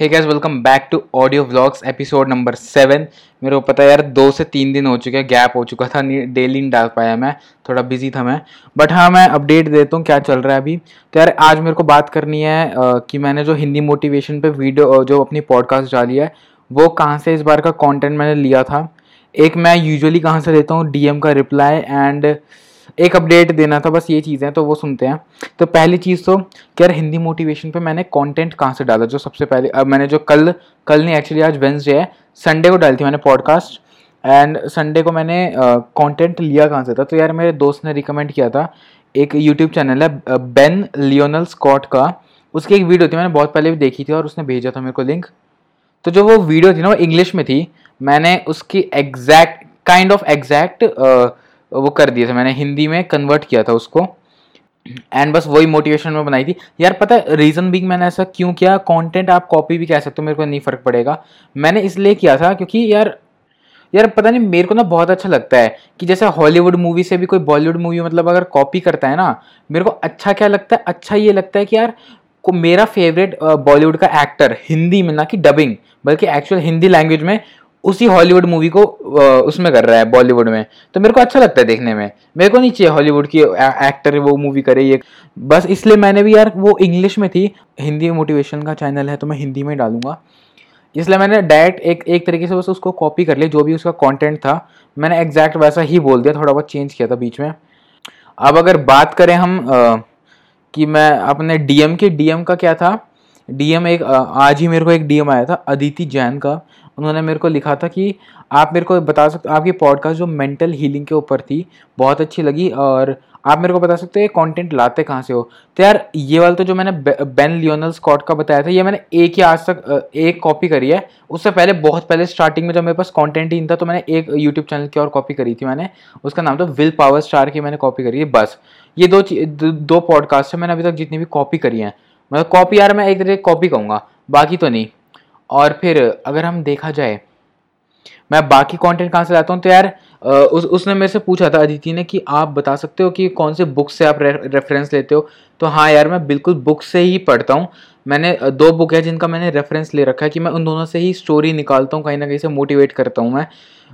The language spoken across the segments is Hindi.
Hey guys welcome back to audio vlogs episode number seven मेरे को पता है यार, दो से तीन दिन हो चुके हैं गैप हो चुका था डेली नहीं डाल पाया मैं, थोड़ा बिज़ी था मैं। बट हाँ मैं अपडेट देता हूँ क्या चल रहा है अभी। तो यार, आज मेरे को बात करनी है कि मैंने जो हिंदी मोटिवेशन पे वीडियो जो अपनी पॉडकास्ट डाली है, वो कहाँ से इस बार का कॉन्टेंट मैंने लिया था। एक मैं यूजली कहाँ से देता हूँ DM का रिप्लाई एंड एक अपडेट देना था बस ये चीज़ें तो वो सुनते हैं। तो पहली चीज़ तो क्या हिंदी मोटिवेशन पे मैंने कंटेंट कहाँ से डाला? जो सबसे पहले अब मैंने जो कल कल नहीं एक्चुअली आज वेंसडे है संडे को डाली थी मैंने पॉडकास्ट एंड संडे को मैंने कंटेंट uh, लिया कहाँ से था? तो यार मेरे दोस्त ने रिकमेंड किया था एक यूट्यूब चैनल है बेन लियोनल स्कॉट का। उसकी एक वीडियो थी मैंने बहुत पहले भी देखी थी और उसने भेजा था मेरे को लिंक तो जो वो वीडियो थी ना वो इंग्लिश में थी। मैंने उसकी एग्जैक्ट काइंड ऑफ़ एग्जैक्ट वो कर दिया था मैंने। हिंदी में कन्वर्ट किया था उसको। एंड बस वही मोटिवेशन में बनाई थी। यार पता है रीज़न भी मैंने ऐसा क्यों किया? कंटेंट आप कॉपी भी कह सकते हो, मेरे को नहीं फ़र्क पड़ेगा। मैंने इसलिए किया था क्योंकि यार यार पता नहीं, मेरे को ना बहुत अच्छा लगता है कि जैसे हॉलीवुड मूवी से भी कोई बॉलीवुड मूवी मतलब अगर कॉपी करता है ना, मेरे को अच्छा क्या लगता है? अच्छा ये लगता है कि यार, को मेरा फेवरेट बॉलीवुड का एक्टर हिंदी में ना कि डबिंग बल्कि एक्चुअल हिंदी लैंग्वेज में उसी हॉलीवुड मूवी को उसमें कर रहा है बॉलीवुड में। तो मेरे को अच्छा लगता है देखने में। मेरे को नहीं चाहिए हॉलीवुड की एक्टर वो मूवी करे ये। बस इसलिए मैंने भी यार वो इंग्लिश में थी हिंदी मोटिवेशन का चैनल है तो मैं हिंदी में डालूँगा। इसलिए मैंने डायरेक्ट एक एक तरीके से बस उसको कॉपी कर लिया जो भी उसका कंटेंट था। मैंने एग्जैक्ट वैसा ही बोल दिया थोड़ा बहुत चेंज किया था बीच में। अब अगर बात करें हम आ, कि मैं अपने डीएम के डीएम का क्या था? डीएम एक आज ही मेरे को एक डीएम आया था, अदिति जैन का। उन्होंने मेरे को लिखा था कि आप मेरे को बता सकते आपकी पॉडकास्ट जो मेंटल हीलिंग के ऊपर थी, बहुत अच्छी लगी और आप मेरे को बता सकते हैं कंटेंट लाते कहाँ से हो? तो यार, ये वाला तो जो मैंने बेन लियोनल स्कॉट का बताया था, ये मैंने एक ही आज तक एक कॉपी करी है। उससे पहले, बहुत पहले स्टार्टिंग में जब मेरे पास कंटेंट ही नहीं था तो मैंने एक यूट्यूब चैनल की और कॉपी करी थी मैंने। उसका नाम था विल पावर स्टार की मैंने कॉपी करी है, बस। ये दो दो पॉडकास्ट है, मैंने अभी तक जितनी भी कॉपी करी हैं। मतलब कॉपी यार मैं एक तरह कॉपी कहूँगा बाकी तो नहीं। और फिर अगर हम देखा जाए मैं बाकी कंटेंट कहाँ से लाता हूँ? तो यार उस उसने मेरे से पूछा था अदिति ने कि आप बता सकते हो कि कौन से बुक से आप रे, रेफरेंस लेते हो? तो हाँ यार मैं बिल्कुल बुक से ही पढ़ता हूँ। मैंने दो बुक है जिनका मैंने रेफरेंस ले रखा है कि मैं उन दोनों से ही स्टोरी निकालता हूँ कहीं ना कहीं से मोटिवेट करता हूँ मैं।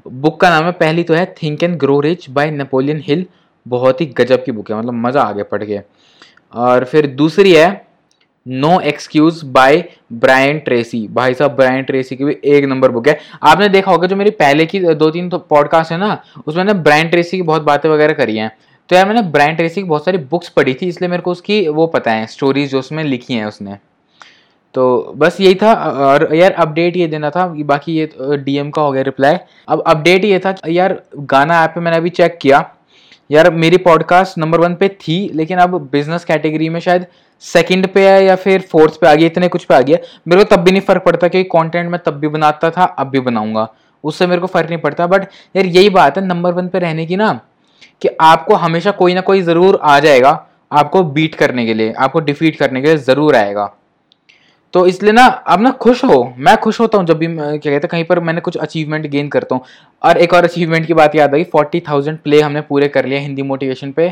बुक का नाम है पहली तो है think and grow rich by Napoleon Hill बहुत ही गजब की बुक है मतलब मज़ा आ गया पढ़ के। और फिर दूसरी है no excuse by Brian Tracy भाई साहब ब्रायन ट्रेसी की भी एक नंबर बुक है। आपने देखा होगा जो मेरी पहले की दो तीन तो पॉडकास्ट है ना, उसमें ना ब्रायन ट्रेसी की बहुत बातें वगैरह करी हैं। तो यार मैंने ब्रायन ट्रेसी की बहुत सारी बुक्स पढ़ी थी, इसलिए मेरे को उसकी वो पता है स्टोरीज जो उसमें लिखी हैं उसने। तो बस यही था, और यार अपडेट ये देना था, बाकी ये डीएम का हो गया रिप्लाई अब अपडेट ये था यार गाना ऐप पे मैंने अभी चेक किया यार, मेरी पॉडकास्ट नंबर वन पे थी, लेकिन अब बिज़नेस कैटेगरी में शायद सेकंड पे है या फिर फोर्थ पे आ गया इतने कुछ पे आ गया मेरे को तब भी नहीं फ़र्क पड़ता कि कंटेंट मैं तब भी बनाता था, अब भी बनाऊँगा। उससे मेरे को फ़र्क नहीं पड़ता बट यार, यही बात है नंबर वन पे रहने की ना, कि आपको हमेशा कोई ना कोई ज़रूर आ जाएगा आपको बीट करने के लिए, आपको डिफीट करने के लिए ज़रूर आएगा। तो इसलिए ना अब ना खुश हो। मैं खुश होता हूँ जब भी क्या कहते हैं, कहीं पर मैंने कुछ अचीवमेंट गेन करता हूँ। और एक और अचीवमेंट की बात याद आई फोर्टी थाउज़ेंड प्ले हमने पूरे कर लिया हिंदी मोटिवेशन पे।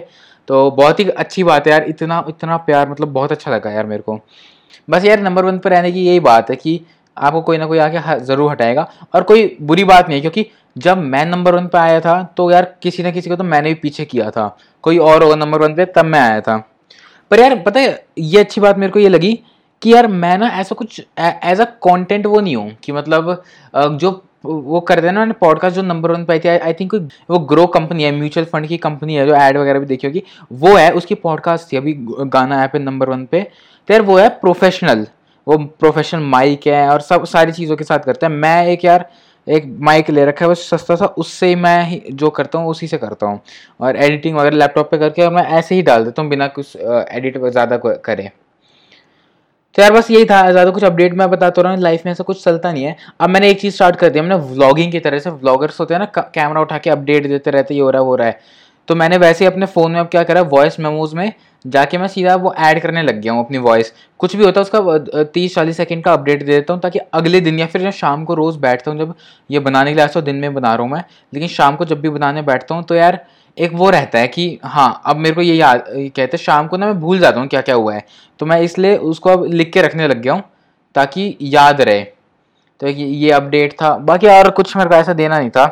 तो बहुत ही अच्छी बात है यार, इतना इतना प्यार मतलब बहुत अच्छा लगा यार मेरे को। बस यार नंबर वन पर रहने की यही बात है कि आपको कोई ना कोई आके ज़रूर हटाएगा। और कोई बुरी बात नहीं है, क्योंकि जब मैं नंबर वन पे आया था तो यार किसी ना किसी को तो मैंने भी पीछे किया था। कोई और होगा नंबर वन पे, तब मैं आया था। पर यार, पता है, ये अच्छी बात मेरे को ये लगी कि यार मैं ना ऐसा कुछ एज अ कंटेंट वो नहीं हूँ कि मतलब जो वो करते हैं ना पॉडकास्ट जो नंबर वन पे आई थी आई थिंक वो ग्रो कंपनी है म्यूचुअल फंड की कंपनी है, जो एड वगैरह भी देखी होगी, वो है, उसकी पॉडकास्ट थी अभी गाना ऐप है नंबर वन पे तो यार वो है प्रोफेशनल वो प्रोफेशनल माइक है और सब, सारी चीज़ों के साथ करते हैं। मैं एक यार, एक माइक ले रखा है, बस सस्ता सा, उससे ही मैं ही, जो करता हूँ, उसी से करता हूँ। और एडिटिंग वगैरह लैपटॉप पे करके, और मैं ऐसे ही डाल देता हूँ बिना कुछ एडिट ज़्यादा करे। तो यार बस यही था, ज़्यादा कुछ अपडेट मैं बताता रहा हूँ लाइफ में ऐसा कुछ चलता नहीं है। अब मैंने एक चीज़ स्टार्ट कर दिया मैंने व्लॉगिंग की तरह से व्लॉगर्स होते हैं ना कैमरा उठा के अपडेट देते रहते ये हो रहा है, वो रहा है। तो मैंने वैसे ही अपने फ़ोन में अब क्या करा वॉइस मेमोज में जाके मैं सीधा वो ऐड करने लग गया हूँ अपनी वॉइस कुछ भी होता है, उसका तीस चालीस सेकंड का अपडेट दे देता हूँ, ताकि अगले दिन या फिर जब शाम को रोज़ बैठता हूँ, जब ये बनाने के लिए ऐसा दिन में बना रहा हूँ मैं, लेकिन शाम को जब भी बनाने बैठता हूँ तो यार एक वो रहता है कि हाँ अब मेरे को ये याद कहते हैं, शाम को ना मैं भूल जाता हूँ क्या क्या हुआ है। तो मैं इसलिए उसको अब लिख के रखने लग गया हूँ, ताकि याद रहे। तो ये अपडेट था। बाकी और कुछ मेरे को ऐसा देना नहीं था।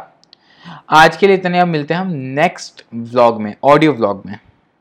आज के लिए इतने, अब मिलते हैं हम नेक्स्ट व्लॉग में, ऑडियो व्लॉग में।